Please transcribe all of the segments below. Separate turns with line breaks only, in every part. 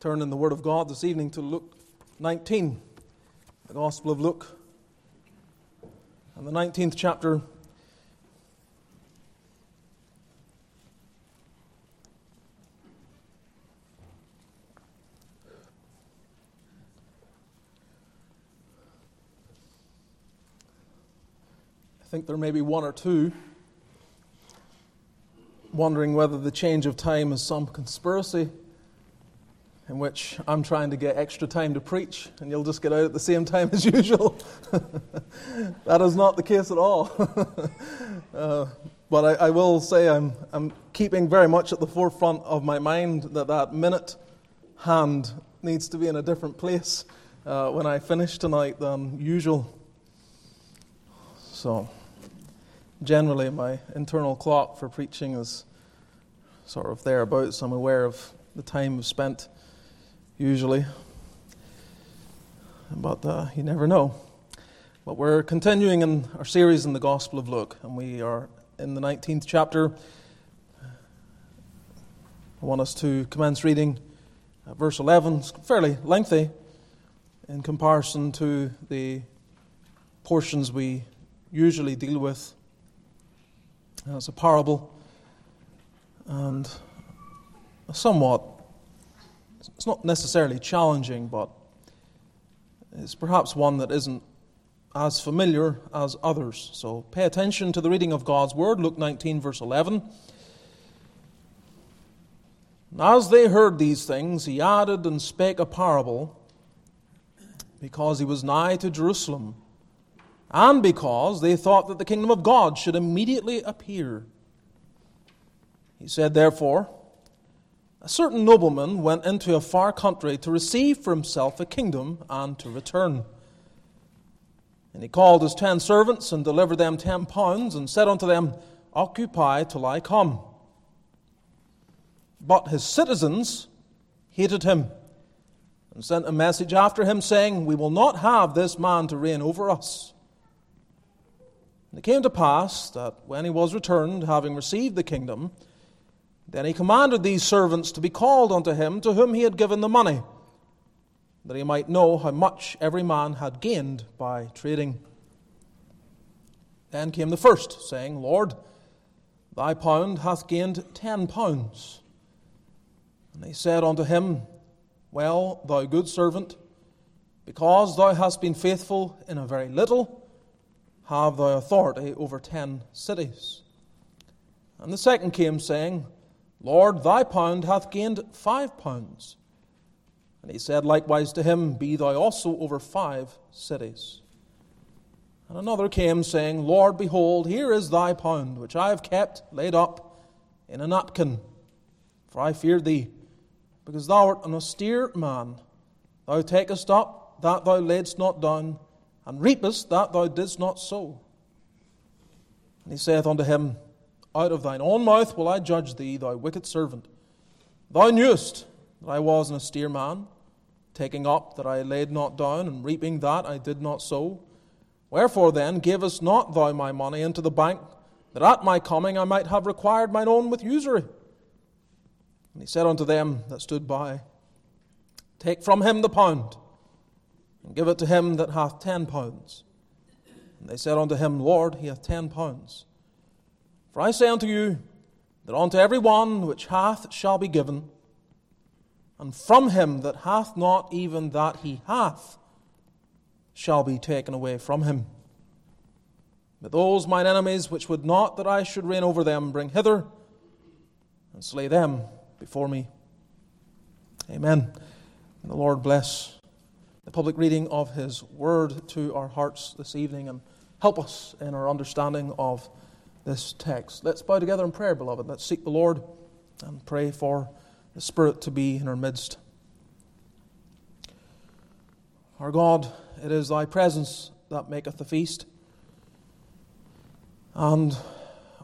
turn in the Word of God this evening to Luke 19, the Gospel of Luke, and the 19th chapter. I think there may be one or two wondering whether the change of time is some conspiracy in which I'm trying to get extra time to preach and you'll just get out at the same time as usual. that is not the case at all. uh, but I, I, will say I'm, I'm keeping very much at the forefront of my mind that that minute hand needs to be in a different place uh, when I finish tonight than usual. So, generally, my internal clock for preaching is sort of thereabouts. I'm aware of the time spent usually. But uh, you never know. But we're continuing in our series in the Gospel of Luke, and we are in the 19th chapter. I want us to commence reading uh, verse 11. It's fairly lengthy in comparison to the portions we usually deal with It's a parable, and somewhat it's not necessarily challenging, but it's perhaps one that isn't as familiar as others. So pay attention to the reading of God's Word, Luke 19, verse 11. As they heard these things, he added and spake a parable, because he was nigh to Jerusalem, and because they thought that the kingdom of God should immediately appear. He said, therefore, a certain nobleman went into a far country to receive for himself a kingdom and to return. And he called his ten servants and delivered them ten pounds and said unto them, Occupy till I come. But his citizens hated him and sent a message after him, saying, We will not have this man to reign over us. And it came to pass that when he was returned, having received the kingdom, then he commanded these servants to be called unto him to whom he had given the money, that he might know how much every man had gained by trading. Then came the first, saying, Lord, thy pound hath gained ten pounds. And he said unto him, Well, thou good servant, because thou hast been faithful in a very little, have thou authority over ten cities. And the second came, saying, Lord, thy pound hath gained five pounds. And he said likewise to him, Be thou also over five cities. And another came, saying, Lord, behold, here is thy pound, which I have kept laid up in a napkin. For I feared thee, because thou art an austere man. Thou takest up that thou laidst not down, and reapest that thou didst not sow. And he saith unto him, out of thine own mouth will I judge thee, thou wicked servant. Thou knewest that I was an austere man, taking up that I laid not down, and reaping that I did not sow. Wherefore then gavest not thou my money into the bank, that at my coming I might have required mine own with usury? And he said unto them that stood by, Take from him the pound, and give it to him that hath ten pounds. And they said unto him, Lord, he hath ten pounds. For I say unto you, that unto every one which hath shall be given, and from him that hath not even that he hath shall be taken away from him. But those mine enemies which would not that I should reign over them, bring hither and slay them before me. Amen. And the Lord bless the public reading of his word to our hearts this evening and help us in our understanding of this text. Let's bow together in prayer, beloved. Let's seek the Lord and pray for the Spirit to be in our midst. Our God, it is thy presence that maketh the feast. And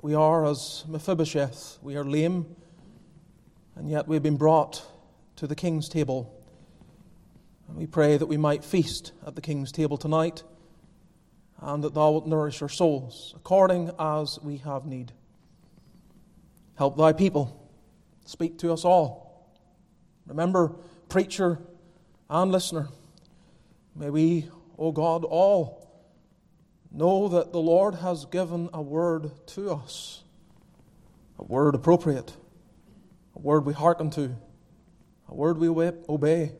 we are as Mephibosheth, we are lame, and yet we have been brought to the king's table. And we pray that we might feast at the king's table tonight and that thou wilt nourish our souls according as we have need. Help thy people. Speak to us all. Remember preacher and listener, may we, O God, all know that the Lord has given a word to us, a word appropriate, a word we hearken to, a word we obey.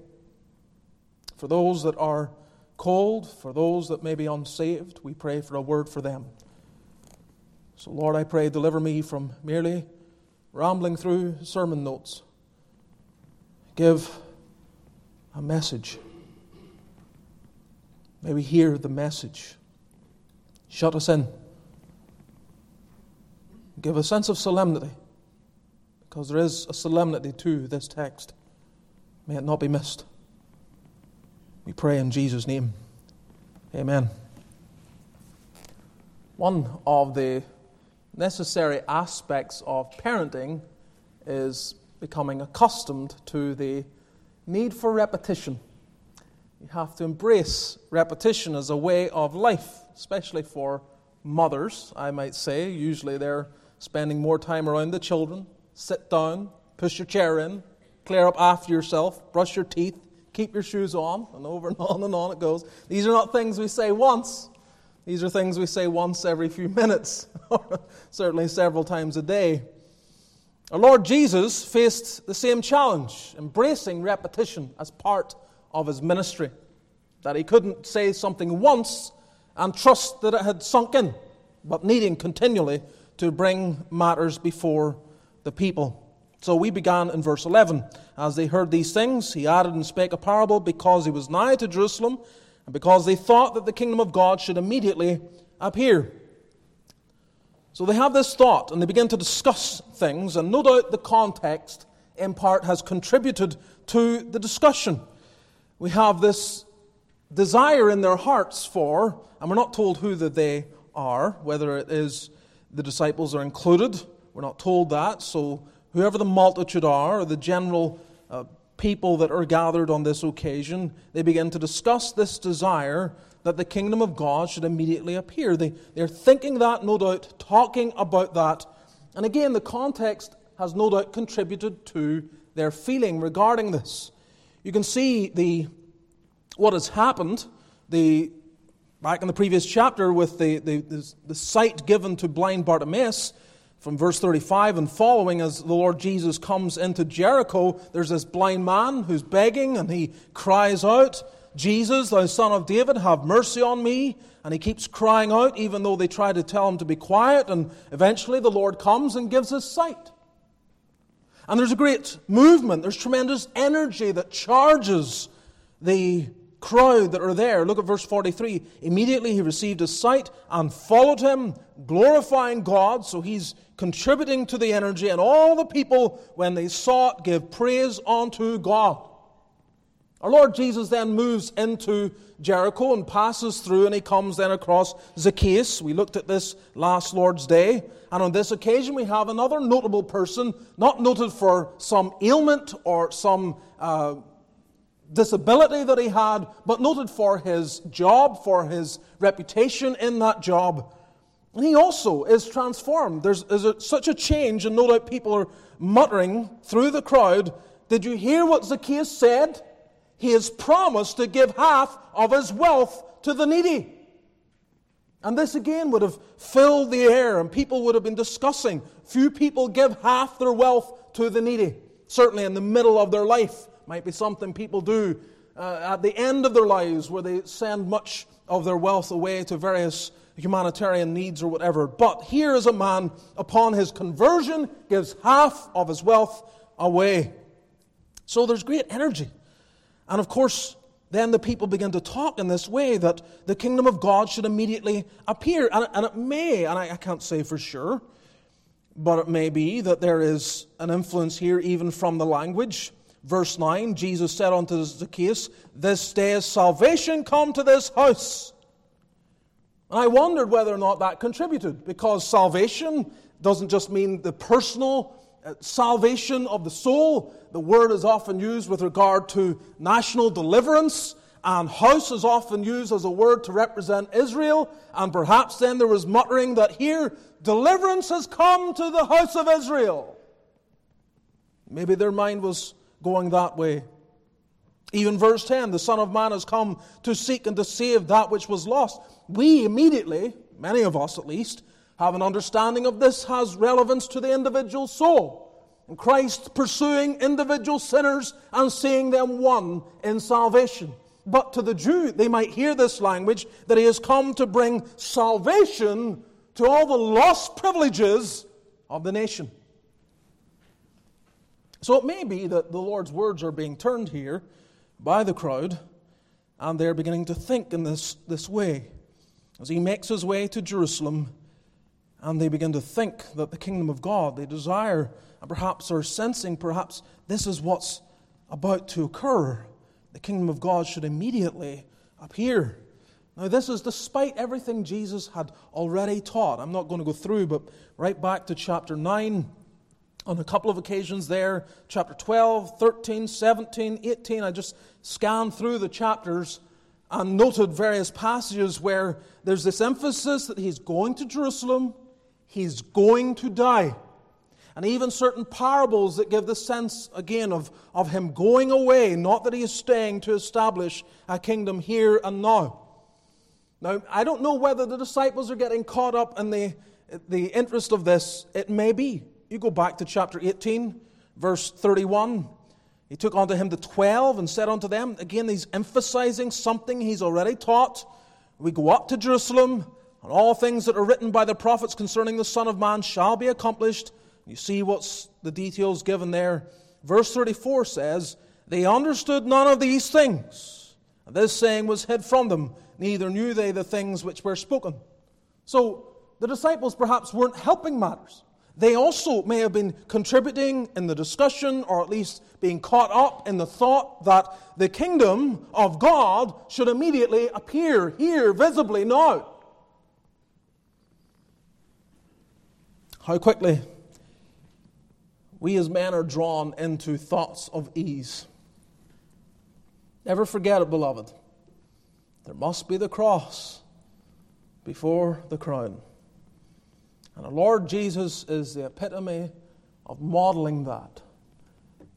For those that are cold, for those that may be unsaved, we pray for a word for them. So, Lord, I pray, deliver me from merely rambling through sermon notes. Give a message. May we hear the message. Shut us in. Give a sense of solemnity, because there is a solemnity to this text. May it not be missed. We pray in Jesus' name. Amen. One of the necessary aspects of parenting is becoming accustomed to the need for repetition. You have to embrace repetition as a way of life, especially for mothers, I might say. Usually they're spending more time around the children. Sit down, push your chair in, clear up after yourself, brush your teeth, keep your shoes on, and over and on and on it goes. These are not things we say once. These are things we say once every few minutes, or certainly several times a day. Our Lord Jesus faced the same challenge, embracing repetition as part of his ministry. That he couldn't say something once and trust that it had sunk in, but needing continually to bring matters before the people. So we began in verse 11. As they heard these things, he added and spake a parable because he was nigh to Jerusalem, and because they thought that the kingdom of God should immediately appear. So they have this thought, and they begin to discuss things, and no doubt the context, in part, has contributed to the discussion. We have this desire in their hearts for, and we're not told who the they are, whether it is the disciples are included. We're not told that, so whoever the multitude are, or the general uh, people that are gathered on this occasion, they begin to discuss this desire that the kingdom of God should immediately appear. They, they're thinking that, no doubt, talking about that. And again, the context has no doubt contributed to their feeling regarding this. You can see the, what has happened the, back in the previous chapter with the, the, the, the sight given to blind Bartimaeus from verse 35 and following, as the Lord Jesus comes into Jericho, there's this blind man who's begging and he cries out, Jesus, thou son of David, have mercy on me. And he keeps crying out, even though they try to tell him to be quiet. And eventually the Lord comes and gives us sight. And there's a great movement, there's tremendous energy that charges the crowd that are there. Look at verse 43. Immediately he received his sight and followed him, glorifying God. So he's contributing to the energy, and all the people, when they saw it, give praise unto God. Our Lord Jesus then moves into Jericho and passes through, and he comes then across Zacchaeus. We looked at this last Lord's Day. And on this occasion, we have another notable person, not noted for some ailment or some uh, disability that he had, but noted for his job, for his reputation in that job. And he also is transformed. There's, there's a, such a change, and no doubt people are muttering through the crowd Did you hear what Zacchaeus said? He has promised to give half of his wealth to the needy. And this again would have filled the air, and people would have been discussing. Few people give half their wealth to the needy. Certainly in the middle of their life, might be something people do uh, at the end of their lives where they send much of their wealth away to various humanitarian needs or whatever. But here is a man, upon his conversion, gives half of his wealth away. So there's great energy. And of course, then the people begin to talk in this way that the kingdom of God should immediately appear. And, and it may, and I, I can't say for sure, but it may be that there is an influence here even from the language. Verse 9 Jesus said unto Zacchaeus, This day is salvation come to this house. And I wondered whether or not that contributed, because salvation doesn't just mean the personal uh, salvation of the soul. The word is often used with regard to national deliverance, and house is often used as a word to represent Israel. And perhaps then there was muttering that here, deliverance has come to the house of Israel. Maybe their mind was going that way. Even verse 10 the Son of Man has come to seek and to save that which was lost. We immediately, many of us at least, have an understanding of this has relevance to the individual soul. And Christ pursuing individual sinners and seeing them one in salvation. But to the Jew, they might hear this language that he has come to bring salvation to all the lost privileges of the nation. So it may be that the Lord's words are being turned here by the crowd, and they're beginning to think in this, this way. As he makes his way to Jerusalem, and they begin to think that the kingdom of God, they desire, and perhaps are sensing, perhaps this is what's about to occur. The kingdom of God should immediately appear. Now, this is despite everything Jesus had already taught. I'm not going to go through, but right back to chapter 9, on a couple of occasions there, chapter 12, 13, 17, 18, I just scanned through the chapters and noted various passages where there's this emphasis that he's going to Jerusalem, he's going to die. And even certain parables that give the sense, again, of, of him going away, not that he is staying to establish a kingdom here and now. Now, I don't know whether the disciples are getting caught up in the, the interest of this. It may be. You go back to chapter 18, verse 31. He took unto him the twelve and said unto them, again, he's emphasizing something he's already taught. We go up to Jerusalem, and all things that are written by the prophets concerning the Son of Man shall be accomplished. You see what's the details given there. Verse 34 says, They understood none of these things. And this saying was hid from them neither knew they the things which were spoken. So the disciples perhaps weren't helping matters. They also may have been contributing in the discussion, or at least being caught up in the thought that the kingdom of God should immediately appear here visibly now. How quickly we as men are drawn into thoughts of ease. Never forget it, beloved. There must be the cross before the crown. And the Lord Jesus is the epitome of modeling that.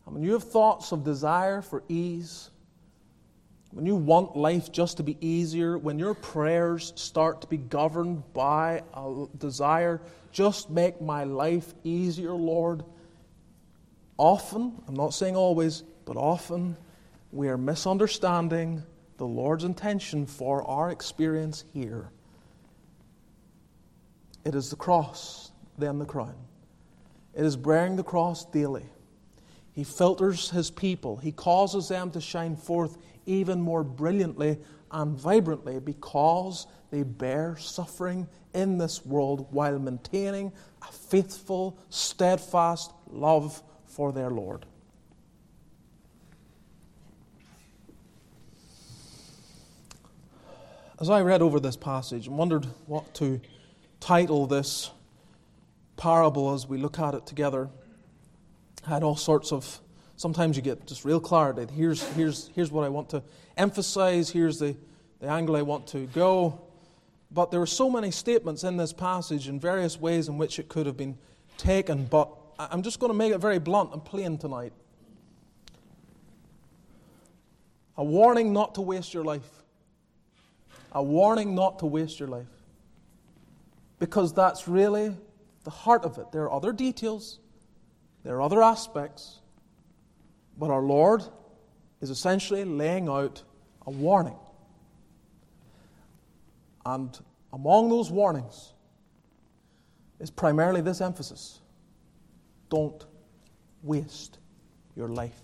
And when you have thoughts of desire for ease, when you want life just to be easier, when your prayers start to be governed by a desire, just make my life easier, Lord, often, I'm not saying always, but often, we are misunderstanding the Lord's intention for our experience here. It is the cross, then the crown. It is bearing the cross daily. He filters his people, he causes them to shine forth even more brilliantly and vibrantly because they bear suffering in this world while maintaining a faithful, steadfast love for their Lord. As I read over this passage and wondered what to title this parable as we look at it together, had all sorts of. Sometimes you get just real clarity. Here's, here's, here's what I want to emphasize, here's the, the angle I want to go. But there are so many statements in this passage in various ways in which it could have been taken. But I'm just going to make it very blunt and plain tonight. A warning not to waste your life a warning not to waste your life. Because that's really the heart of it. There are other details, there are other aspects, but our Lord is essentially laying out a warning. And among those warnings is primarily this emphasis don't waste your life.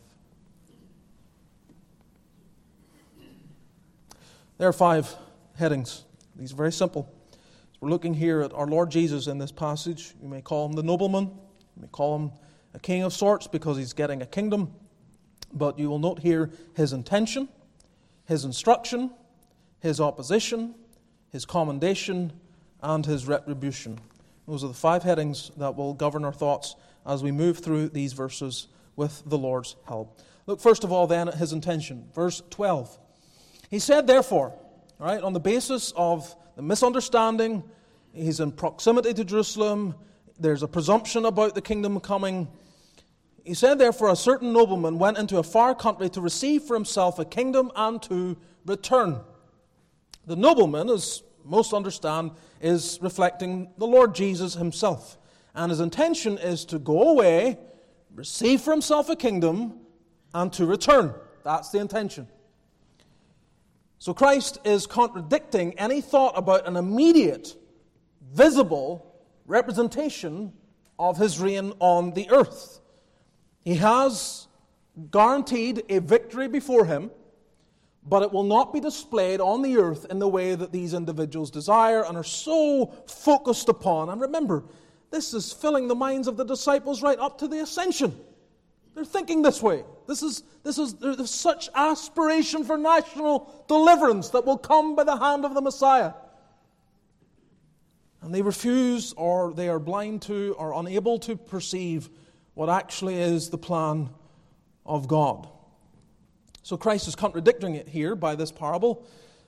There are five headings. These are very simple. We're looking here at our Lord Jesus in this passage. You may call him the nobleman, you may call him a king of sorts because he's getting a kingdom. But you will note here his intention, his instruction, his opposition, his commendation, and his retribution. Those are the five headings that will govern our thoughts as we move through these verses with the Lord's help. Look first of all then at his intention. Verse 12. He said, Therefore, right? On the basis of the misunderstanding, he's in proximity to Jerusalem. There's a presumption about the kingdom coming. He said, Therefore, a certain nobleman went into a far country to receive for himself a kingdom and to return. The nobleman, as most understand, is reflecting the Lord Jesus himself. And his intention is to go away, receive for himself a kingdom, and to return. That's the intention. So Christ is contradicting any thought about an immediate, visible representation of his reign on the earth. He has guaranteed a victory before him, but it will not be displayed on the earth in the way that these individuals desire and are so focused upon. And remember, this is filling the minds of the disciples right up to the ascension. They're thinking this way. This is, this is there's such aspiration for national deliverance that will come by the hand of the Messiah. And they refuse, or they are blind to, or unable to perceive what actually is the plan of God. So Christ is contradicting it here by this parable.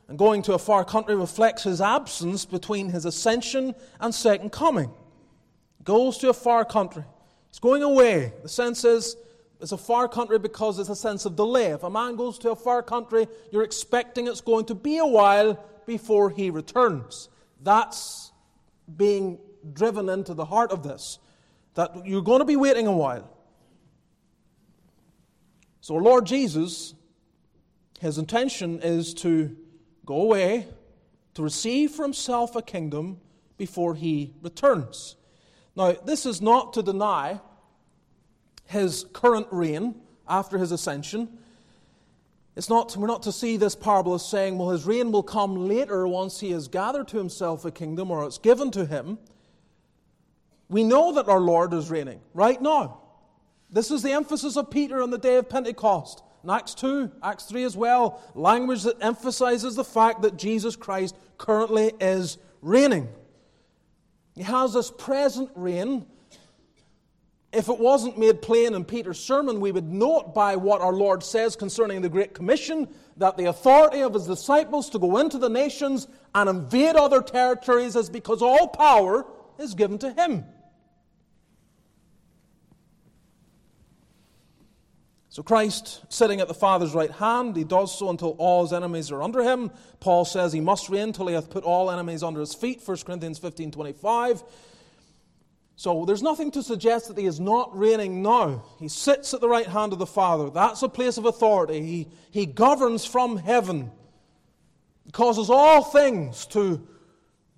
And going to a far country reflects his absence between his ascension and second coming. Goes to a far country. He's going away. The sense is it's a far country because it's a sense of delay. If a man goes to a far country, you're expecting it's going to be a while before he returns. That's being driven into the heart of this that you're going to be waiting a while. So, Lord Jesus, his intention is to go away, to receive for himself a kingdom before he returns. Now, this is not to deny his current reign after his ascension. It's not, we're not to see this parable as saying, well, his reign will come later once he has gathered to himself a kingdom or it's given to him. We know that our Lord is reigning right now. This is the emphasis of Peter on the day of Pentecost. In Acts 2, Acts 3 as well, language that emphasizes the fact that Jesus Christ currently is reigning. He has this present reign. If it wasn't made plain in Peter's sermon, we would note by what our Lord says concerning the Great Commission that the authority of his disciples to go into the nations and invade other territories is because all power is given to him. So, Christ sitting at the Father's right hand, he does so until all his enemies are under him. Paul says he must reign till he hath put all enemies under his feet, 1 Corinthians 15 25. So, there's nothing to suggest that he is not reigning now. He sits at the right hand of the Father. That's a place of authority. He, he governs from heaven, he causes all things to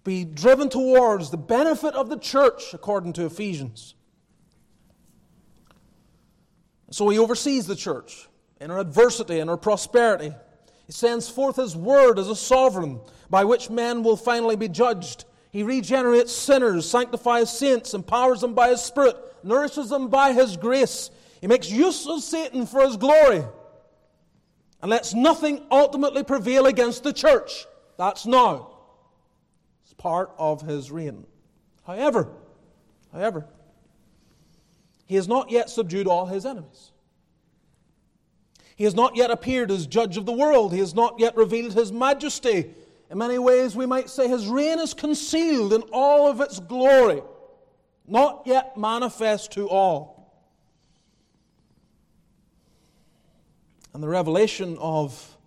be driven towards the benefit of the church, according to Ephesians. So he oversees the church in her adversity and her prosperity. He sends forth his word as a sovereign by which men will finally be judged. He regenerates sinners, sanctifies saints, empowers them by his spirit, nourishes them by his grace. He makes use of Satan for his glory and lets nothing ultimately prevail against the church. That's now. It's part of his reign. However, however, he has not yet subdued all his enemies. He has not yet appeared as judge of the world. He has not yet revealed his majesty. In many ways, we might say his reign is concealed in all of its glory, not yet manifest to all. And the revelation of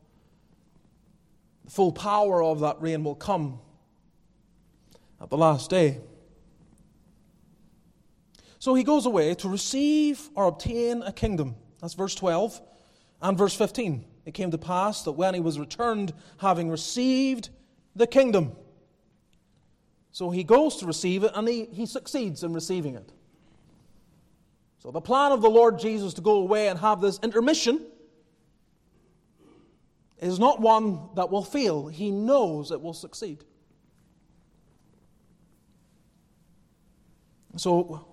the full power of that reign will come at the last day. So he goes away to receive or obtain a kingdom. That's verse 12. And verse 15. It came to pass that when he was returned, having received the kingdom. So he goes to receive it and he, he succeeds in receiving it. So the plan of the Lord Jesus to go away and have this intermission is not one that will fail. He knows it will succeed. So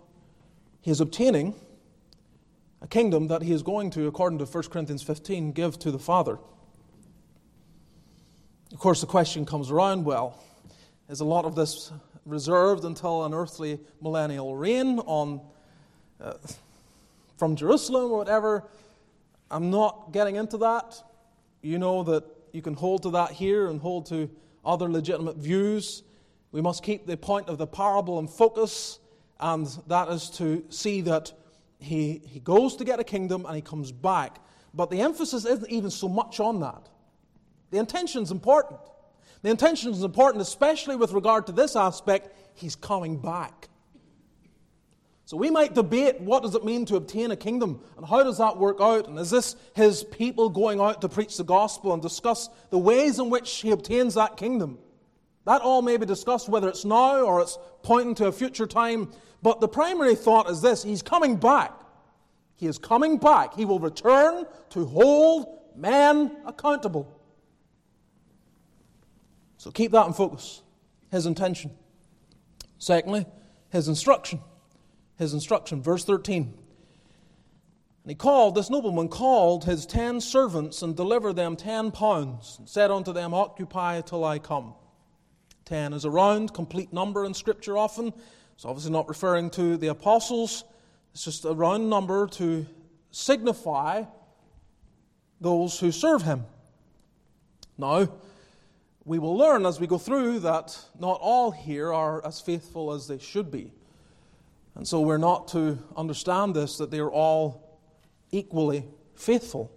he is obtaining a kingdom that he is going to, according to 1 Corinthians 15, give to the Father. Of course, the question comes around well, is a lot of this reserved until an earthly millennial reign on, uh, from Jerusalem or whatever? I'm not getting into that. You know that you can hold to that here and hold to other legitimate views. We must keep the point of the parable in focus and that is to see that he, he goes to get a kingdom and he comes back. But the emphasis isn't even so much on that. The intention is important. The intention is important, especially with regard to this aspect. He's coming back. So we might debate what does it mean to obtain a kingdom and how does that work out? And is this his people going out to preach the gospel and discuss the ways in which he obtains that kingdom? That all may be discussed whether it's now or it's pointing to a future time. But the primary thought is this He's coming back. He is coming back. He will return to hold man accountable. So keep that in focus. His intention. Secondly, his instruction. His instruction. Verse 13. And he called, this nobleman called his ten servants and delivered them ten pounds, and said unto them, Occupy till I come. Ten is a round, complete number in Scripture often. It's obviously not referring to the apostles, it's just a round number to signify those who serve him. Now, we will learn as we go through that not all here are as faithful as they should be. And so we're not to understand this that they're all equally faithful.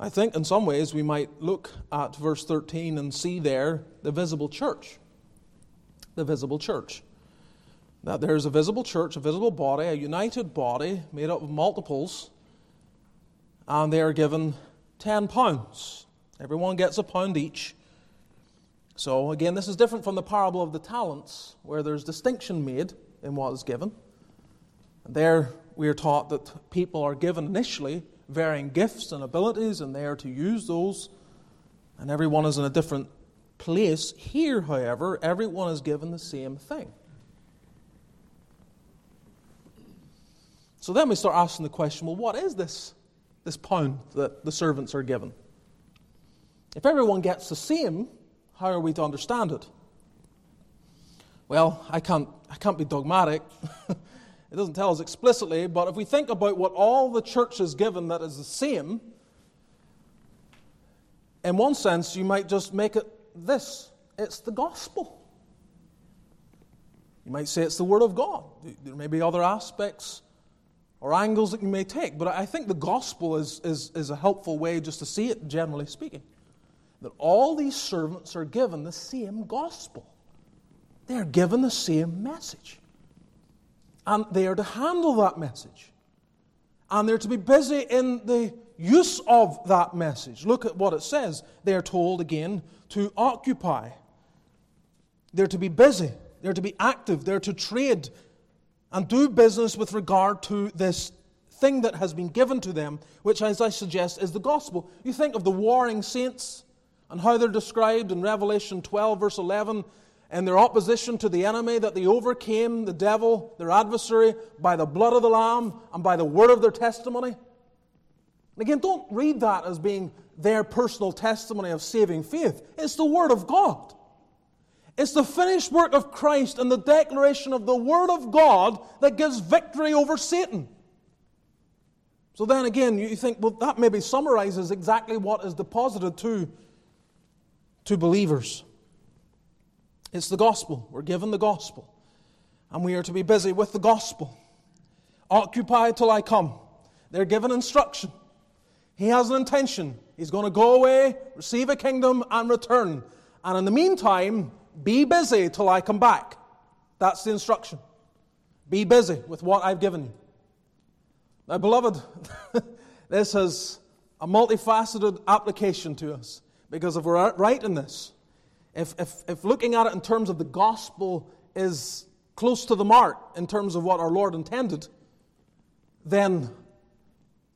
I think in some ways we might look at verse 13 and see there the visible church. The visible church that there's a visible church, a visible body, a united body made up of multiples, and they are given 10 pounds. Everyone gets a pound each. So, again, this is different from the parable of the talents, where there's distinction made in what is given. And there we are taught that people are given initially varying gifts and abilities, and they are to use those, and everyone is in a different place. Here, however, everyone is given the same thing. So then we start asking the question well, what is this, this pound that the servants are given? If everyone gets the same, how are we to understand it? Well, I can't, I can't be dogmatic. it doesn't tell us explicitly, but if we think about what all the church is given that is the same, in one sense, you might just make it this it's the gospel. You might say it's the Word of God. There may be other aspects or angles that you may take. But I think the gospel is, is, is a helpful way just to see it, generally speaking. That all these servants are given the same gospel, they are given the same message. And they are to handle that message. And they're to be busy in the use of that message. Look at what it says. They are told again to occupy. They're to be busy. They're to be active. They're to trade and do business with regard to this thing that has been given to them, which, as I suggest, is the gospel. You think of the warring saints and how they're described in Revelation 12, verse 11, and their opposition to the enemy, that they overcame the devil, their adversary, by the blood of the Lamb and by the word of their testimony. And again, don't read that as being their personal testimony of saving faith. It's the Word of God. It's the finished work of Christ and the declaration of the Word of God that gives victory over Satan. So then again, you think, well, that maybe summarizes exactly what is deposited to, to believers. It's the gospel. We're given the gospel. And we are to be busy with the gospel. Occupy till I come. They're given instruction. He has an intention. He's going to go away, receive a kingdom, and return. And in the meantime, be busy till I come back. That's the instruction. Be busy with what I've given you. Now, beloved, this has a multifaceted application to us because if we're right in this, if, if, if looking at it in terms of the gospel is close to the mark in terms of what our Lord intended, then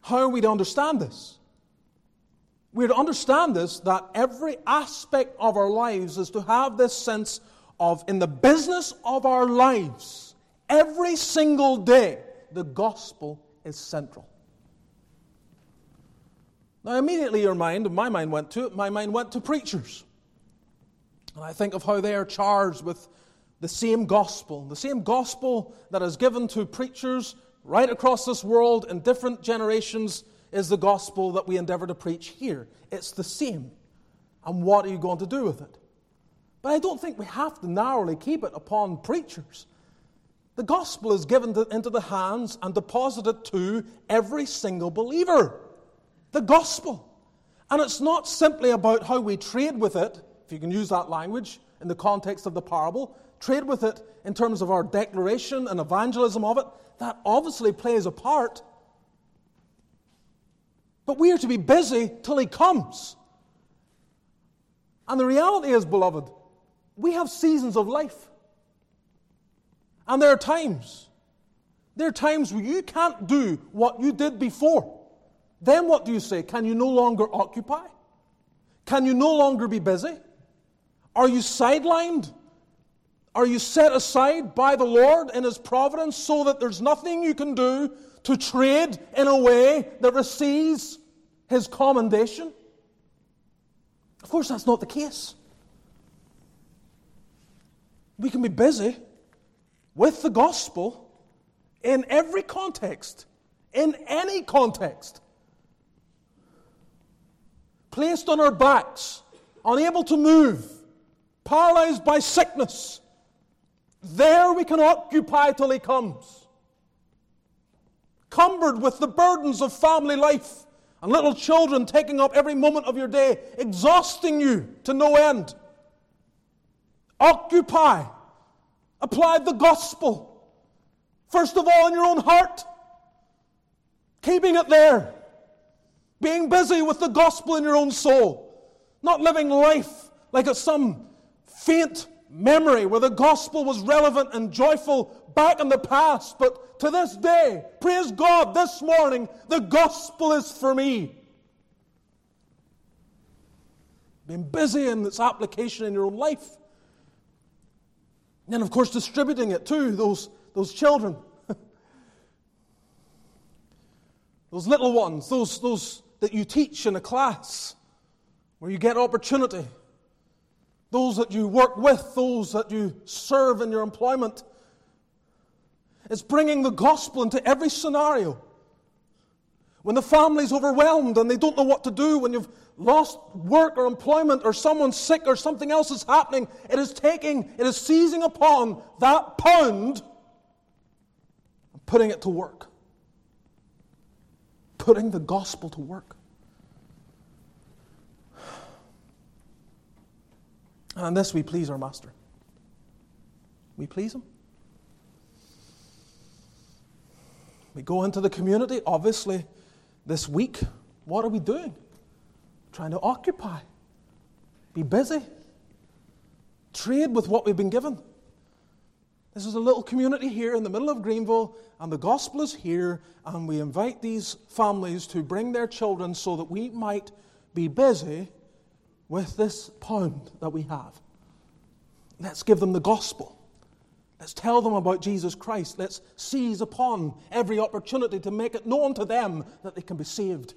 how are we to understand this? we're to understand this that every aspect of our lives is to have this sense of, in the business of our lives, every single day, the gospel is central. Now, immediately your mind, my mind went to it, my mind went to preachers. And I think of how they are charged with the same gospel, the same gospel that is given to preachers right across this world in different generations is the gospel that we endeavor to preach here. It's the same. And what are you going to do with it? But I don't think we have to narrowly keep it upon preachers. The gospel is given to, into the hands and deposited to every single believer. The gospel. And it's not simply about how we trade with it, if you can use that language in the context of the parable, trade with it in terms of our declaration and evangelism of it. That obviously plays a part. But we are to be busy till He comes. And the reality is, beloved, we have seasons of life. And there are times, there are times where you can't do what you did before. Then what do you say? Can you no longer occupy? Can you no longer be busy? Are you sidelined? Are you set aside by the Lord in His providence so that there's nothing you can do to trade in a way that receives His commendation? Of course, that's not the case. We can be busy with the gospel in every context, in any context. Placed on our backs, unable to move, paralyzed by sickness. There we can occupy till He comes. Cumbered with the burdens of family life and little children taking up every moment of your day, exhausting you to no end. Occupy Apply the gospel. First of all, in your own heart, keeping it there. Being busy with the gospel in your own soul. Not living life like it's some faint memory where the gospel was relevant and joyful back in the past. But to this day, praise God, this morning, the gospel is for me. Being busy in its application in your own life. And of course, distributing it to those, those children. those little ones, those, those that you teach in a class where you get opportunity. Those that you work with, those that you serve in your employment. It's bringing the gospel into every scenario. When the family's overwhelmed and they don't know what to do, when you've lost work or employment or someone's sick or something else is happening, it is taking, it is seizing upon that pound and putting it to work. Putting the gospel to work. Uh, and this we please our Master. We please Him. We go into the community, obviously, this week. What are we doing? trying to occupy, be busy, trade with what we've been given. This is a little community here in the middle of Greenville, and the gospel is here, and we invite these families to bring their children so that we might be busy with this pound that we have. Let's give them the gospel. Let's tell them about Jesus Christ. Let's seize upon every opportunity to make it known to them that they can be saved.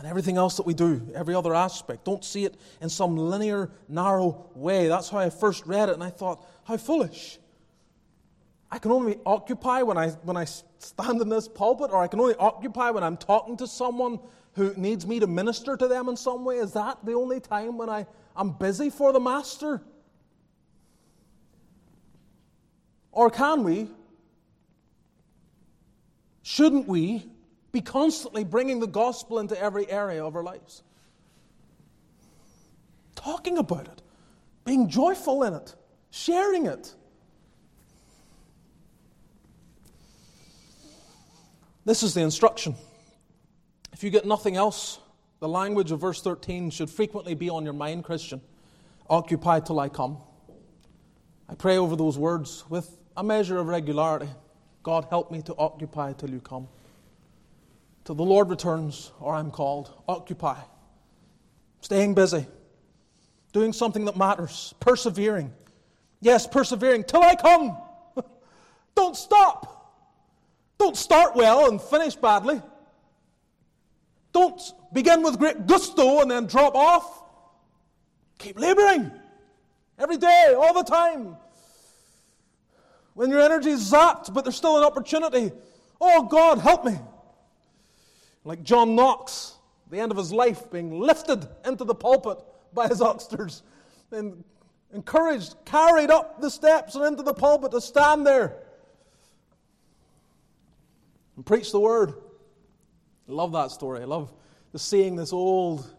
and everything else that we do, every other aspect. Don't see it in some linear, narrow way. That's how I first read it, and I thought, how foolish. I can only occupy when I, when I stand in this pulpit, or I can only occupy when I'm talking to someone who needs me to minister to them in some way. Is that the only time when I, I'm busy for the Master? Or can we, shouldn't we, be constantly bringing the gospel into every area of our lives. Talking about it, being joyful in it, sharing it. This is the instruction. If you get nothing else, the language of verse 13 should frequently be on your mind, Christian. Occupy till I come. I pray over those words with a measure of regularity. God, help me to occupy till you come till the Lord returns or I'm called. Occupy. Staying busy. Doing something that matters. Persevering. Yes, persevering till I come. Don't stop. Don't start well and finish badly. Don't begin with great gusto and then drop off. Keep laboring. Every day, all the time. When your energy is zapped, but there's still an opportunity. Oh, God, help me. Like John Knox, the end of his life being lifted into the pulpit by his oxters and encouraged, carried up the steps and into the pulpit to stand there and preach the word. I love that story. I love the seeing this old,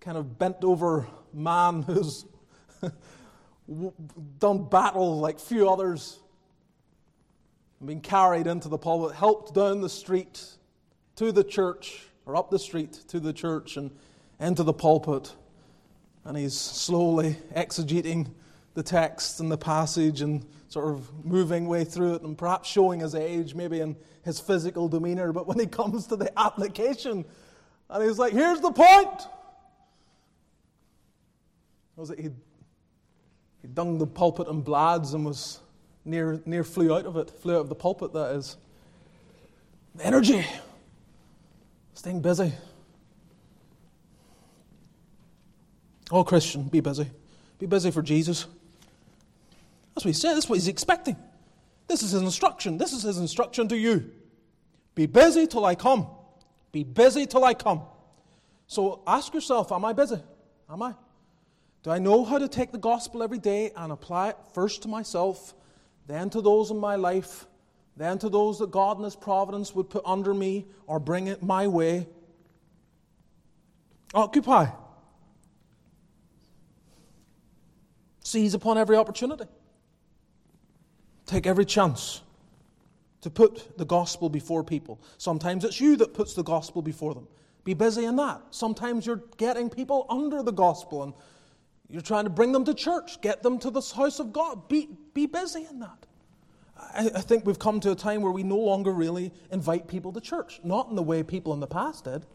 kind of bent over man who's done battle like few others and been carried into the pulpit, helped down the street to the church, or up the street to the church and into the pulpit. And he's slowly exegeting the text and the passage and sort of moving way through it and perhaps showing his age, maybe in his physical demeanor. But when he comes to the application, and he's like, here's the point. Was it he, he dung the pulpit in blads and was near, near flew out of it, flew out of the pulpit, that is. Energy. Staying busy. Oh, Christian, be busy. Be busy for Jesus. That's what he said. That's what he's expecting. This is his instruction. This is his instruction to you. Be busy till I come. Be busy till I come. So ask yourself Am I busy? Am I? Do I know how to take the gospel every day and apply it first to myself, then to those in my life, then to those that God in His providence would put under me or bring it my way? Occupy. Seize upon every opportunity. Take every chance to put the gospel before people. Sometimes it's you that puts the gospel before them. Be busy in that. Sometimes you're getting people under the gospel and you're trying to bring them to church, get them to the house of God. Be, be busy in that. I, I think we've come to a time where we no longer really invite people to church, not in the way people in the past did.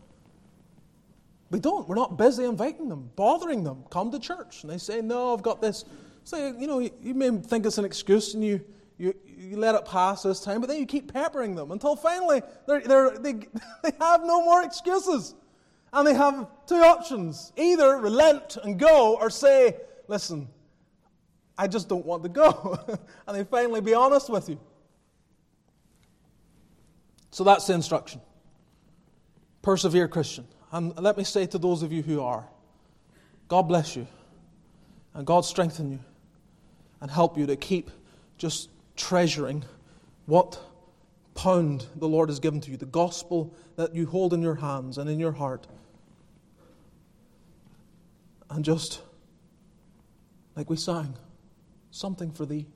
We don't. We're not busy inviting them, bothering them. Come to church. And they say, No, I've got this. So, you know, you may think it's an excuse and you, you, you let it pass this time, but then you keep peppering them until finally they're, they're, they, they have no more excuses. And they have two options either relent and go, or say, Listen, I just don't want to go. and they finally be honest with you. So that's the instruction. Persevere, Christian. And let me say to those of you who are, God bless you, and God strengthen you, and help you to keep just treasuring what pound the Lord has given to you, the gospel that you hold in your hands and in your heart. And just, like we sang, something for thee.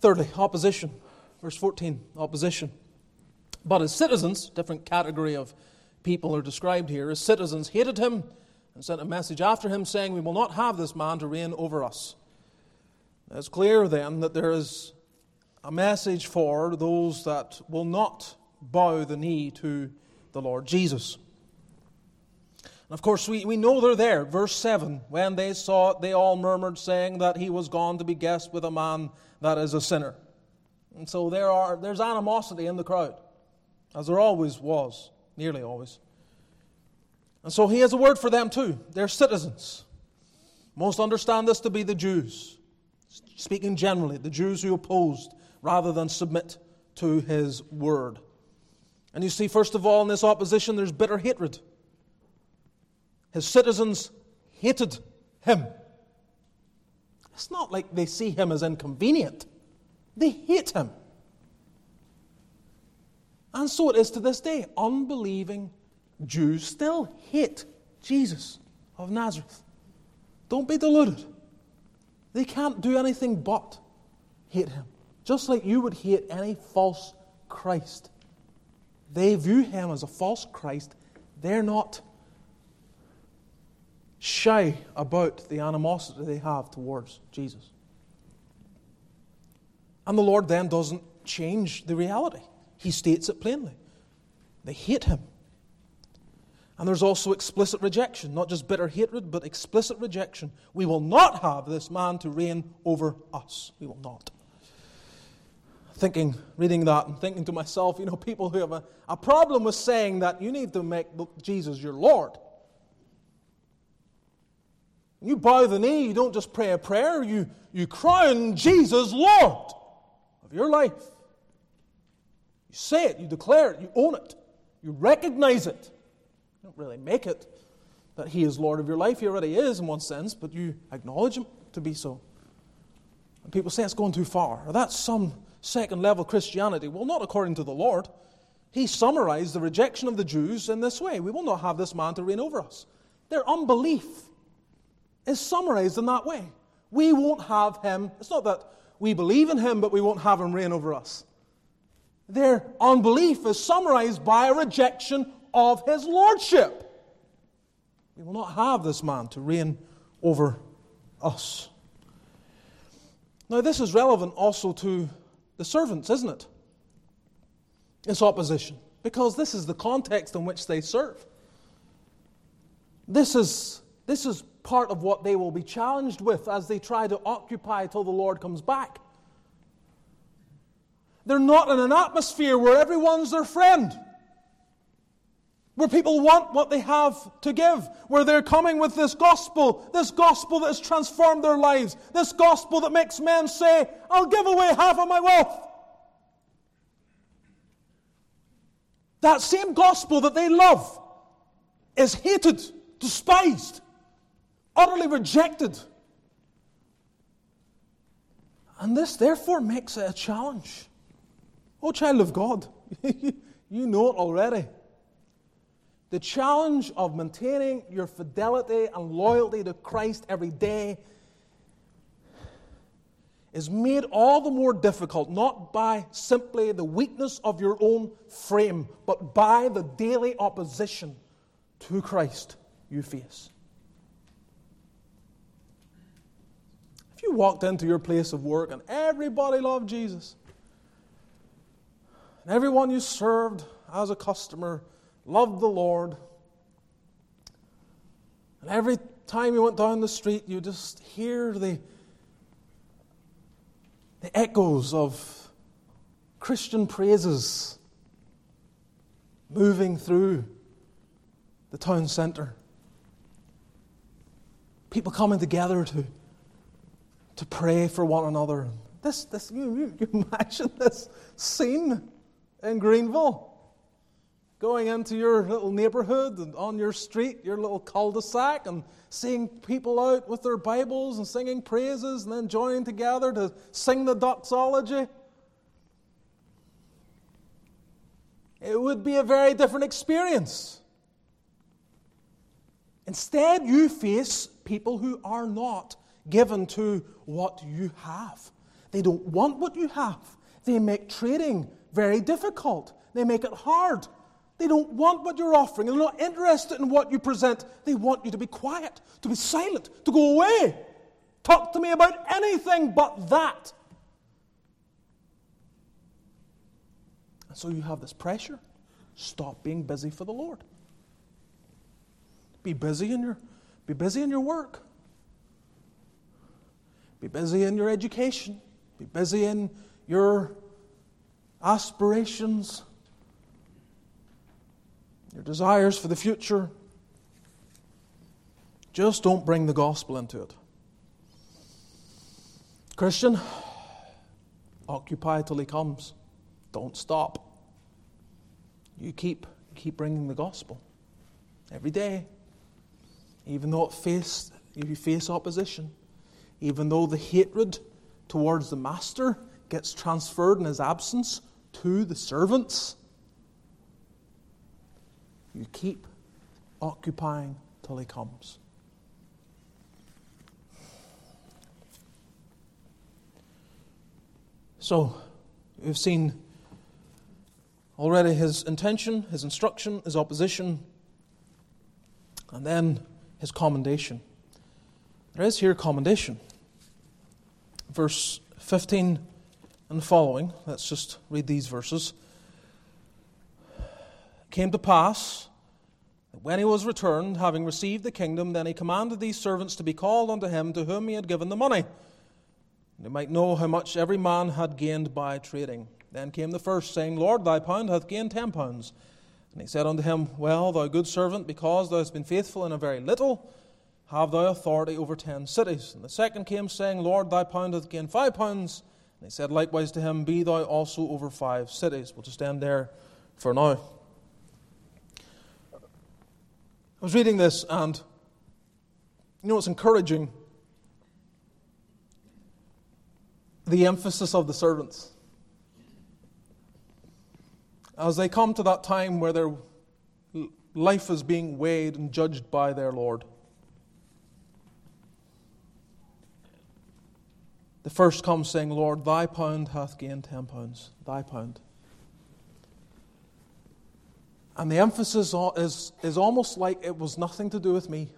Thirdly, opposition. Verse 14, opposition. But his citizens, different category of people are described here, his citizens hated him and sent a message after him saying, We will not have this man to reign over us. It's clear then that there is a message for those that will not bow the knee to the Lord Jesus. And of course, we, we know they're there. Verse 7 When they saw it, they all murmured, saying that he was gone to be guest with a man that is a sinner. And so there are, there's animosity in the crowd, as there always was, nearly always. And so he has a word for them too. They're citizens. Most understand this to be the Jews speaking generally, the Jews who opposed rather than submit to his word. And you see, first of all, in this opposition, there's bitter hatred. His citizens hated him. It's not like they see him as inconvenient, they hate him. And so it is to this day. Unbelieving Jews still hate Jesus of Nazareth. Don't be deluded. They can't do anything but hate him. Just like you would hate any false Christ. They view him as a false Christ. They're not shy about the animosity they have towards Jesus. And the Lord then doesn't change the reality, He states it plainly. They hate Him. And there's also explicit rejection, not just bitter hatred, but explicit rejection. We will not have this man to reign over us. We will not. Thinking, reading that, and thinking to myself, you know, people who have a, a problem with saying that you need to make Jesus your Lord. You bow the knee, you don't just pray a prayer, you, you crown Jesus Lord of your life. You say it, you declare it, you own it, you recognize it don't really make it. that He is Lord of your life. He already is in one sense, but you acknowledge Him to be so. And people say it's going too far. Or that's some second level Christianity. Well, not according to the Lord. He summarized the rejection of the Jews in this way We will not have this man to reign over us. Their unbelief is summarized in that way. We won't have him. It's not that we believe in him, but we won't have him reign over us. Their unbelief is summarized by a rejection of his lordship. We will not have this man to reign over us. Now, this is relevant also to the servants, isn't it? It's opposition, because this is the context in which they serve. This is, this is part of what they will be challenged with as they try to occupy till the Lord comes back. They're not in an atmosphere where everyone's their friend, where people want what they have to give, where they're coming with this gospel, this gospel that has transformed their lives, this gospel that makes men say, I'll give away half of my wealth. That same gospel that they love is hated, despised, utterly rejected. And this, therefore, makes it a challenge. Oh, child of God, you know it already. The challenge of maintaining your fidelity and loyalty to Christ every day is made all the more difficult not by simply the weakness of your own frame, but by the daily opposition to Christ you face. If you walked into your place of work and everybody loved Jesus, and everyone you served as a customer loved the Lord. And every time you went down the street, you just hear the, the echoes of Christian praises moving through the town centre. People coming together to, to pray for one another. This, this, you, you imagine this scene in Greenville. Going into your little neighborhood and on your street, your little cul de sac, and seeing people out with their Bibles and singing praises and then joining together to sing the doxology. It would be a very different experience. Instead, you face people who are not given to what you have. They don't want what you have. They make trading very difficult. They make it hard. They don't want what you're offering. They're not interested in what you present. They want you to be quiet, to be silent, to go away. Talk to me about anything but that. And so you have this pressure. Stop being busy for the Lord. Be busy in your, be busy in your work. Be busy in your education. Be busy in your aspirations, your desires for the future. Just don't bring the gospel into it. Christian, occupy till he comes. Don't stop. You keep keep bringing the gospel every day, even though it face you face opposition, even though the hatred towards the master gets transferred in his absence to the servants. You keep occupying till he comes. So, we've seen already his intention, his instruction, his opposition, and then his commendation. There is here commendation. Verse 15 and following, let's just read these verses. Came to pass that when he was returned, having received the kingdom, then he commanded these servants to be called unto him to whom he had given the money, and they might know how much every man had gained by trading. Then came the first, saying, Lord, thy pound hath gained ten pounds. And he said unto him, Well, thou good servant, because thou hast been faithful in a very little, have thou authority over ten cities. And the second came, saying, Lord, thy pound hath gained five pounds. And he said likewise to him, Be thou also over five cities. We'll just end there for now. I was reading this, and you know, it's encouraging the emphasis of the servants. As they come to that time where their life is being weighed and judged by their Lord. The first comes saying, Lord, thy pound hath gained ten pounds. Thy pound. And the emphasis is, is almost like it was nothing to do with me.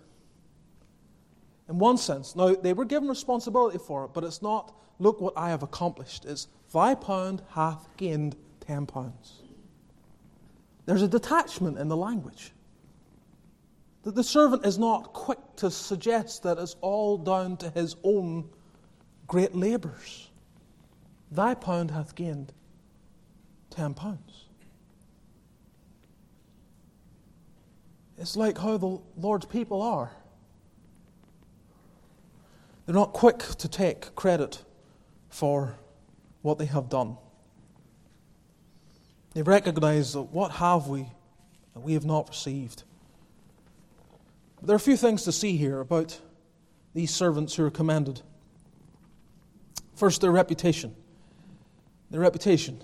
In one sense. Now, they were given responsibility for it, but it's not, look what I have accomplished. It's, thy pound hath gained ten pounds. There's a detachment in the language. That the servant is not quick to suggest that it's all down to his own great labours. Thy pound hath gained ten pounds. It's like how the Lord's people are. They're not quick to take credit for what they have done. They recognize that what have we that we have not received. But there are a few things to see here about these servants who are commended. First, their reputation. Their reputation.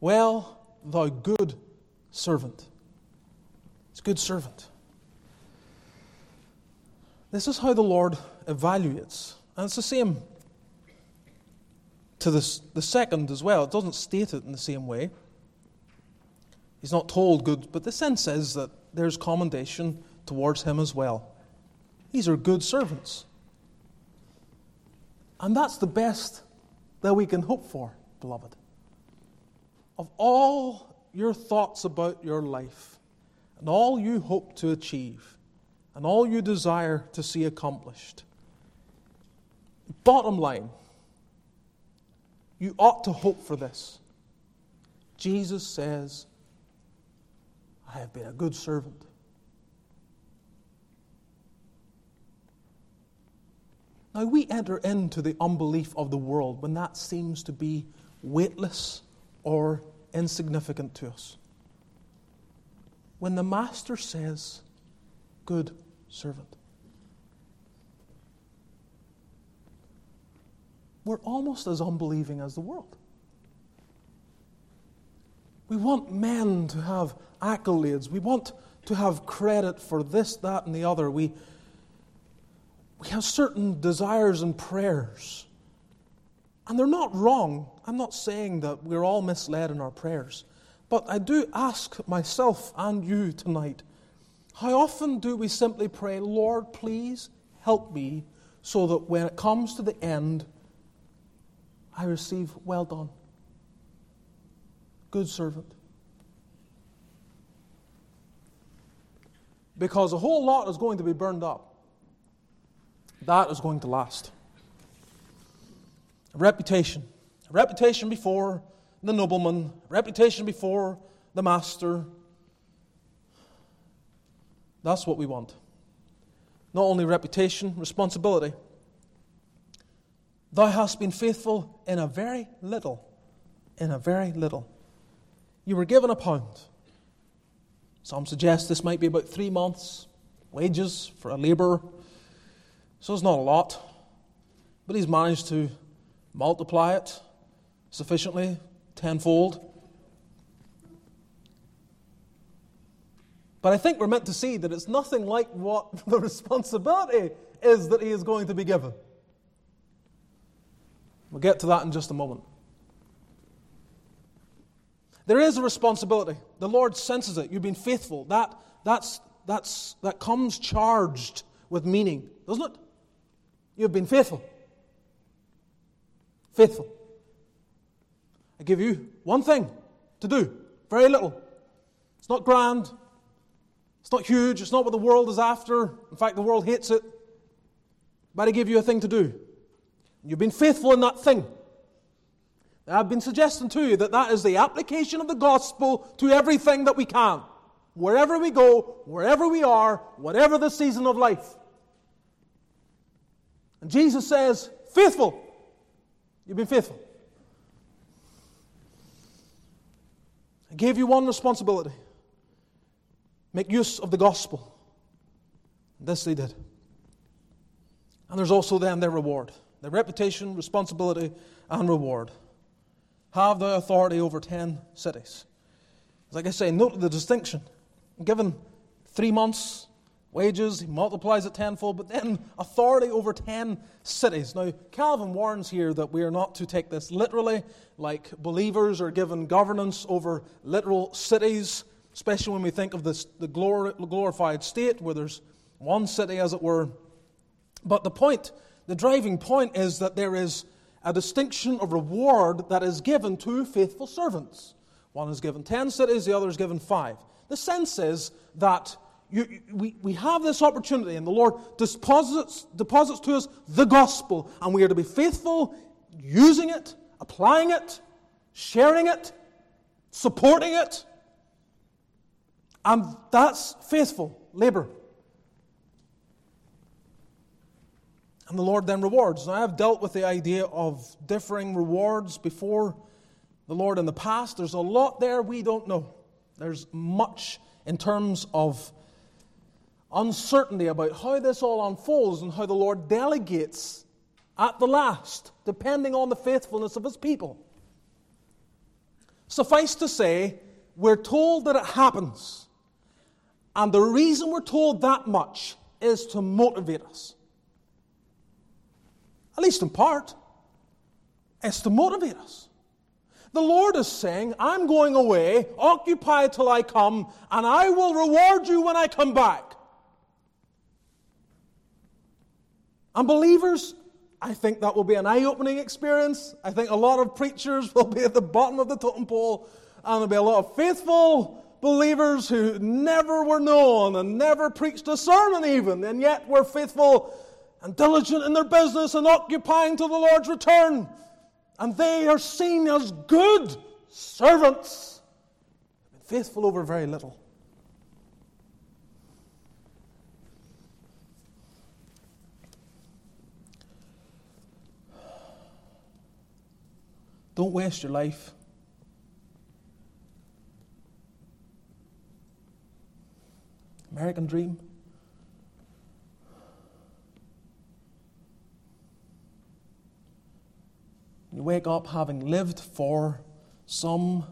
Well, thou good servant. It's good servant. This is how the Lord evaluates. And it's the same to this, the second as well. It doesn't state it in the same way. He's not told good, but the sense is that there's commendation towards him as well. These are good servants. And that's the best that we can hope for, beloved. Of all your thoughts about your life, and all you hope to achieve and all you desire to see accomplished. Bottom line, you ought to hope for this. Jesus says, I have been a good servant. Now, we enter into the unbelief of the world when that seems to be weightless or insignificant to us when the master says, Good servant. We're almost as unbelieving as the world. We want men to have accolades. We want to have credit for this, that, and the other. We, we have certain desires and prayers. And they're not wrong. I'm not saying that we're all misled in our prayers. But I do ask myself and you tonight how often do we simply pray, Lord, please help me so that when it comes to the end, I receive, well done, good servant? Because a whole lot is going to be burned up. That is going to last. A reputation. A reputation before the nobleman, reputation before the master. That's what we want. Not only reputation, responsibility. Thou hast been faithful in a very little. In a very little. You were given a pound. Some suggest this might be about three months' wages for a labourer. So it's not a lot. But he's managed to multiply it sufficiently tenfold. But I think we're meant to see that it's nothing like what the responsibility is that he is going to be given. We'll get to that in just a moment. There is a responsibility. The Lord senses it. You've been faithful. That, that's, that's, that comes charged with meaning, doesn't it? You've been faithful. Faithful. I give you one thing to do, very little. It's not grand, it's not huge, it's not what the world is after. In fact, the world hates it. But I give you a thing to do. You've been faithful in that thing. I've been suggesting to you that that is the application of the gospel to everything that we can. Wherever we go, wherever we are, whatever the season of life. And Jesus says, Faithful. You've been faithful. I gave you one responsibility. make use of the gospel. This they did. And there's also then their reward their reputation, responsibility, and reward. Have the authority over 10 cities. Like I say, note the distinction. Given three months' wages, he multiplies it tenfold, but then authority over 10 cities. Now, Calvin warns here that we are not to take this literally, like believers are given governance over literal cities, especially when we think of this, the glorified state where there's one city, as it were. But the point, the driving point, is that there is a distinction of reward that is given to faithful servants. One is given 10 cities, the other is given five. The sense is that you, we, we have this opportunity, and the Lord deposits, deposits to us the gospel, and we are to be faithful using it, applying it, sharing it, supporting it. And that's faithful labor. And the Lord then rewards. Now, I've dealt with the idea of differing rewards before the Lord in the past. There's a lot there we don't know. There's much in terms of uncertainty about how this all unfolds and how the Lord delegates at the last, depending on the faithfulness of his people. Suffice to say, we're told that it happens. And the reason we're told that much is to motivate us. At least in part. It's to motivate us. The Lord is saying, I'm going away, occupy till I come, and I will reward you when I come back. And believers, I think that will be an eye opening experience. I think a lot of preachers will be at the bottom of the totem pole, and there'll be a lot of faithful believers who never were known and never preached a sermon, even, and yet were faithful and diligent in their business and occupying till the Lord's return. And they are seen as good servants, faithful over very little. Don't waste your life. American dream. You wake up having lived for some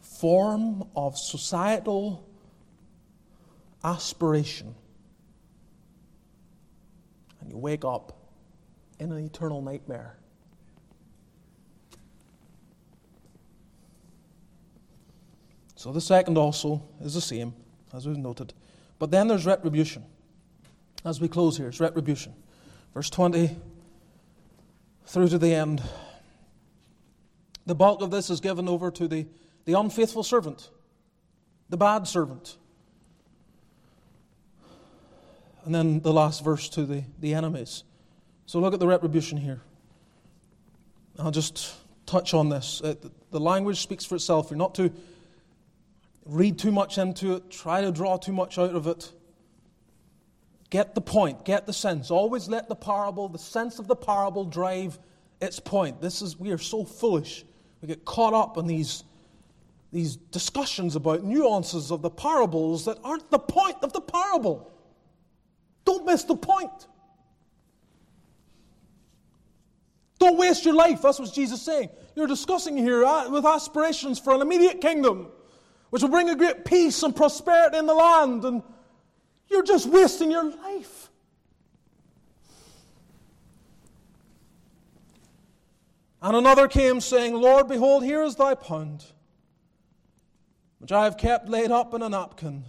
form of societal aspiration. And you wake up in an eternal nightmare. So the second also is the same, as we've noted. But then there's retribution. As we close here, it's retribution. Verse 20 through to the end. The bulk of this is given over to the, the unfaithful servant, the bad servant. And then the last verse to the, the enemies. So look at the retribution here. I'll just touch on this. the language speaks for itself. You're not to read too much into it, try to draw too much out of it. Get the point, get the sense. Always let the parable, the sense of the parable, drive its point. This is, we are so foolish. We get caught up in these, these discussions about nuances of the parables that aren't the point of the parable. Don't miss the point. Don't waste your life. That's what Jesus is saying. You're discussing here uh, with aspirations for an immediate kingdom which will bring a great peace and prosperity in the land, and you're just wasting your life. And another came, saying, Lord, behold, here is thy pound, which I have kept laid up in a napkin.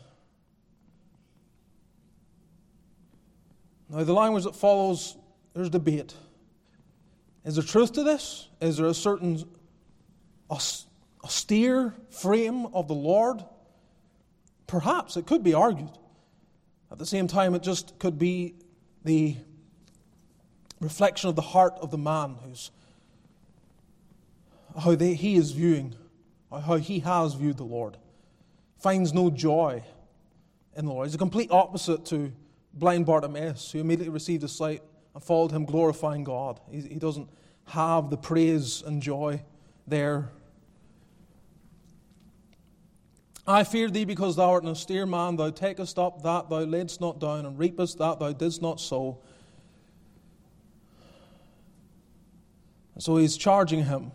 Now, the language that follows, there's debate. Is there truth to this? Is there a certain austere frame of the Lord? Perhaps it could be argued. At the same time, it just could be the reflection of the heart of the man who's how they, he is viewing, how he has viewed the Lord. Finds no joy in the Lord. He's a complete opposite to blind Bartimaeus, who immediately received his sight and followed him, glorifying God. He, he doesn't have the praise and joy there I fear thee because thou art an austere man. Thou takest up that thou laidst not down, and reapest that thou didst not sow. And so he's charging him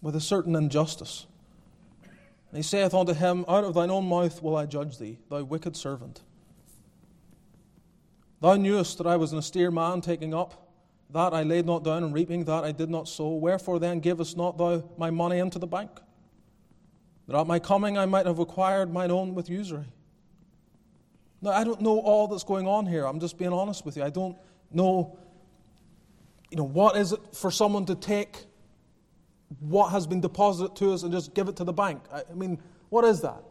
with a certain injustice. And he saith unto him, Out of thine own mouth will I judge thee, thou wicked servant. Thou knewest that I was an austere man, taking up that I laid not down, and reaping that I did not sow. Wherefore then givest not thou my money into the bank? That at my coming I might have acquired mine own with usury. Now, I don't know all that's going on here. I'm just being honest with you. I don't know, you know, what is it for someone to take what has been deposited to us and just give it to the bank? I, I mean, what is that?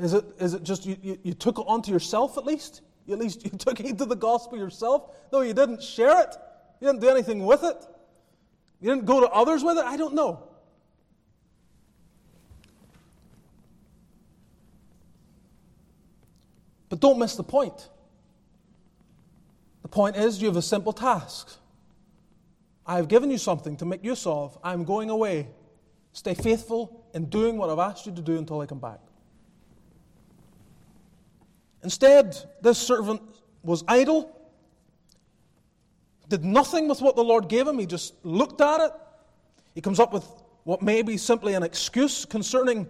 Is it, is it just you, you, you took it onto yourself at least? You, at least you took heed to the gospel yourself? No, you didn't share it. You didn't do anything with it. You didn't go to others with it. I don't know. But don't miss the point. The point is, you have a simple task. I have given you something to make use of. I'm going away. Stay faithful in doing what I've asked you to do until I come back. Instead, this servant was idle, did nothing with what the Lord gave him. He just looked at it. He comes up with what may be simply an excuse concerning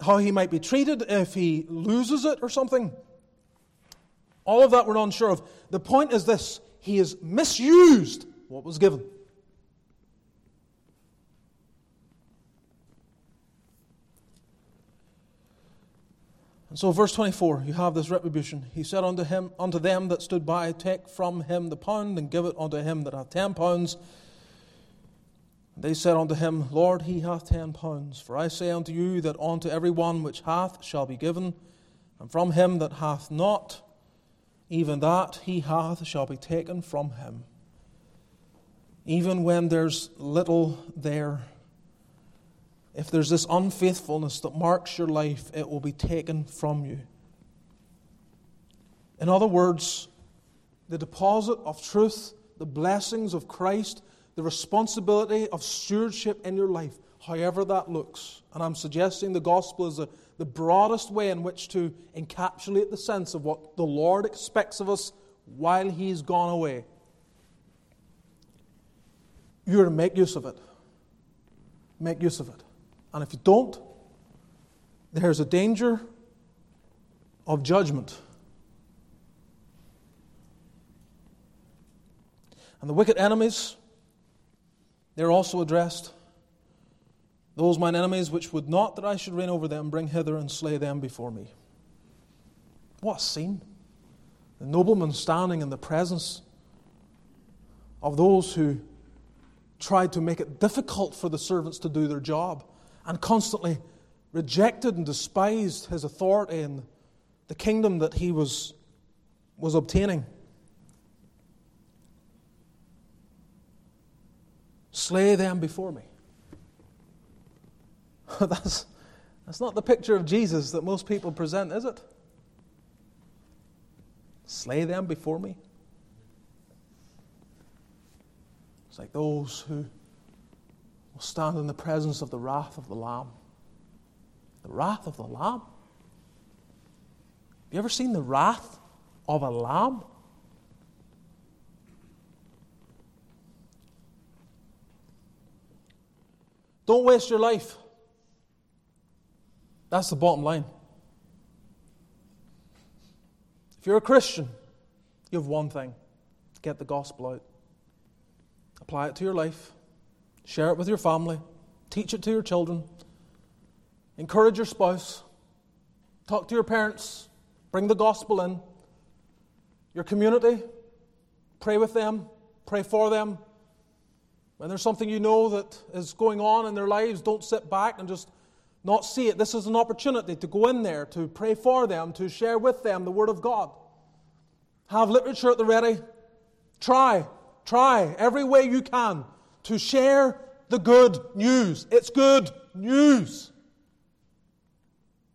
how he might be treated if he loses it or something. All of that we're unsure of. The point is this he has misused what was given. And so, verse 24, you have this retribution. He said unto him, unto them that stood by, Take from him the pound, and give it unto him that hath ten pounds. They said unto him, Lord, he hath ten pounds. For I say unto you that unto every one which hath shall be given, and from him that hath not, even that he hath shall be taken from him. Even when there's little there, if there's this unfaithfulness that marks your life, it will be taken from you. In other words, the deposit of truth, the blessings of Christ, the responsibility of stewardship in your life, however that looks. And I'm suggesting the gospel is a, the broadest way in which to encapsulate the sense of what the Lord expects of us while He's gone away. You're to make use of it. Make use of it. And if you don't, there's a danger of judgment. And the wicked enemies, they're also addressed. Those mine enemies which would not that I should reign over them, bring hither and slay them before me. What a scene! The nobleman standing in the presence of those who tried to make it difficult for the servants to do their job and constantly rejected and despised his authority and the kingdom that he was, was obtaining. Slay them before me. that's, that's not the picture of Jesus that most people present, is it? Slay them before me. It's like those who will stand in the presence of the wrath of the Lamb. The wrath of the Lamb? Have you ever seen the wrath of a lamb? Don't waste your life. That's the bottom line. If you're a Christian, you have one thing get the gospel out, apply it to your life, Share it with your family. Teach it to your children. Encourage your spouse. Talk to your parents. Bring the gospel in. Your community. Pray with them. Pray for them. When there's something you know that is going on in their lives, don't sit back and just not see it. This is an opportunity to go in there, to pray for them, to share with them the Word of God. Have literature at the ready. Try, try every way you can to share the good news. It's good news.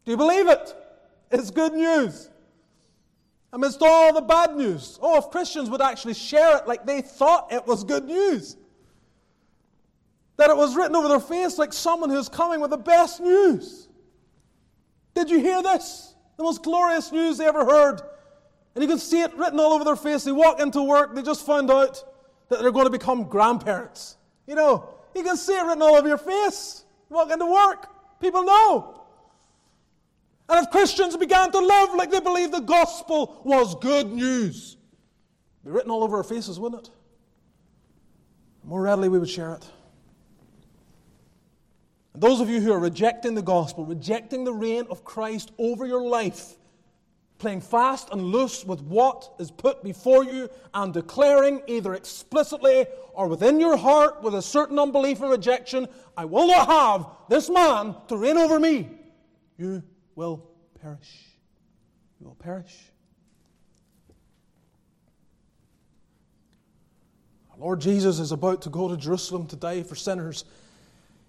Do you believe it? It's good news. Amidst all the bad news. Oh, if Christians would actually share it like they thought it was good news. That it was written over their face like someone who's coming with the best news. Did you hear this? The most glorious news they ever heard. And you could see it written all over their face. They walk into work, they just found out that they're going to become grandparents. You know, you can see it written all over your face. You walk into work, people know. And if Christians began to live like they believed the gospel was good news, it'd be written all over our faces, wouldn't it? more readily we would share it. Those of you who are rejecting the gospel, rejecting the reign of Christ over your life, playing fast and loose with what is put before you, and declaring either explicitly or within your heart with a certain unbelief and rejection, I will not have this man to reign over me, you will perish. You will perish. Our Lord Jesus is about to go to Jerusalem to die for sinners.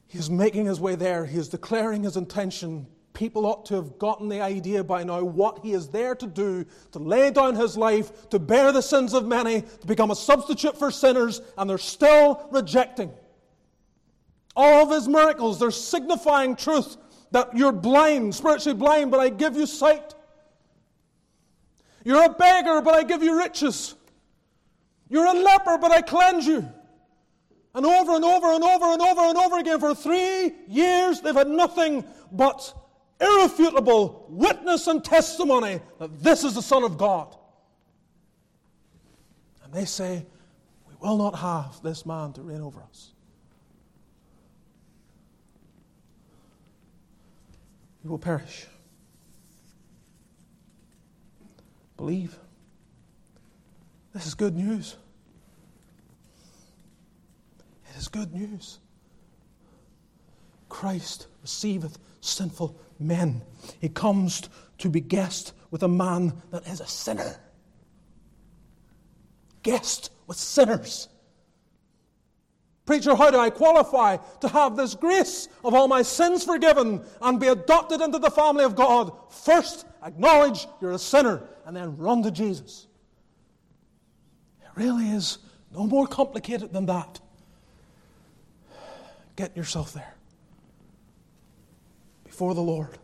He is making his way there. He is declaring his intention. People ought to have gotten the idea by now what he is there to do to lay down his life, to bear the sins of many, to become a substitute for sinners, and they're still rejecting. All of his miracles, they're signifying truth that you're blind, spiritually blind, but I give you sight. You're a beggar, but I give you riches. You're a leper, but I cleanse you. And over and over and over and over and over again for three years, they've had nothing but irrefutable witness and testimony that this is the Son of God. And they say, We will not have this man to reign over us. We will perish. Believe. This is good news. Is good news. Christ receiveth sinful men. He comes to be guest with a man that is a sinner. Guest with sinners. Preacher, how do I qualify to have this grace of all my sins forgiven and be adopted into the family of God? First, acknowledge you're a sinner and then run to Jesus It really is no more complicated than that. Get yourself there before the Lord.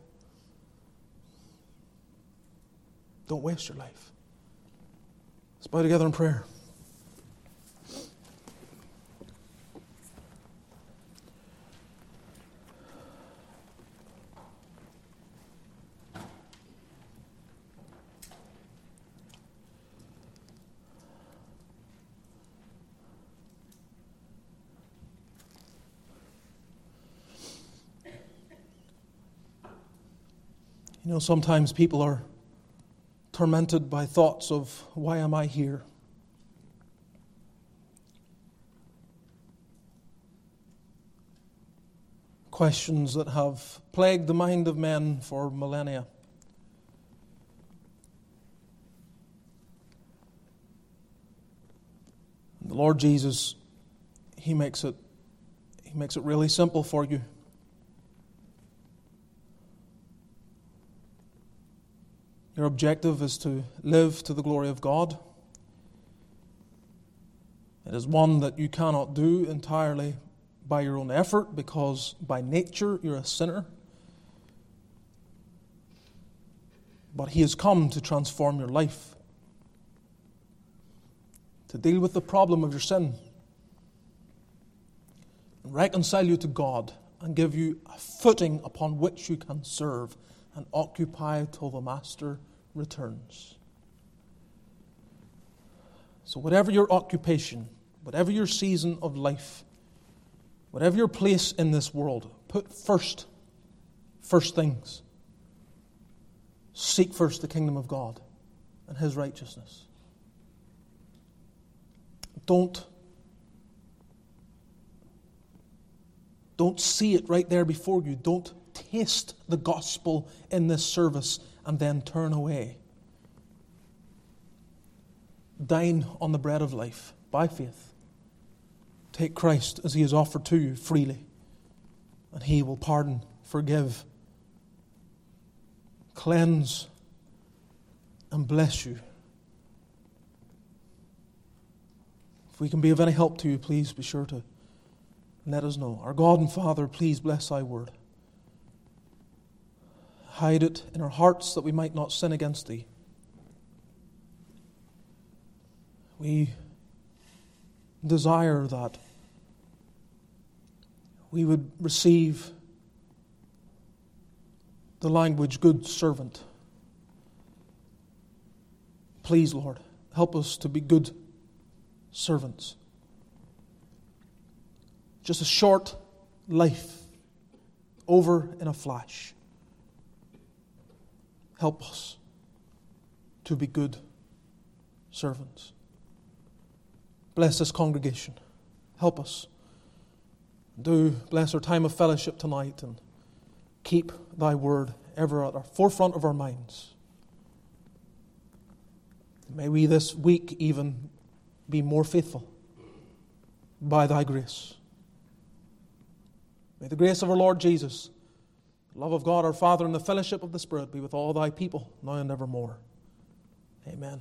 Don't waste your life. Let's bow together in prayer. Know, sometimes people are tormented by thoughts of, why am I here? Questions that have plagued the mind of men for millennia. And the Lord Jesus, He makes it, He makes it really simple for you. Your objective is to live to the glory of God. It is one that you cannot do entirely by your own effort because by nature you're a sinner. But He has come to transform your life, to deal with the problem of your sin, reconcile you to God, and give you a footing upon which you can serve and occupy till the Master returns. So, whatever your occupation, whatever your season of life, whatever your place in this world, put first, first things. Seek first the kingdom of God and his righteousness. Don't Don't see it right there before you. Don't taste the gospel in this service and then turn away. Dine on the bread of life by faith. Take Christ as he is offered to you freely, and he will pardon, forgive, cleanse, and bless you. If we can be of any help to you, please be sure to let us know. Our God and Father, please bless thy word. Hide it in our hearts that we might not sin against thee. We desire that we would receive the language good servant. Please, Lord, help us to be good servants. Just a short life over in a flash. Help us to be good servants. Bless this congregation. Help us. Do bless our time of fellowship tonight and keep thy word ever at our forefront of our minds. May we this week even be more faithful by thy grace. May the grace of our Lord Jesus, love of God our Father, and the fellowship of the Spirit be with all thy people now and evermore. Amen.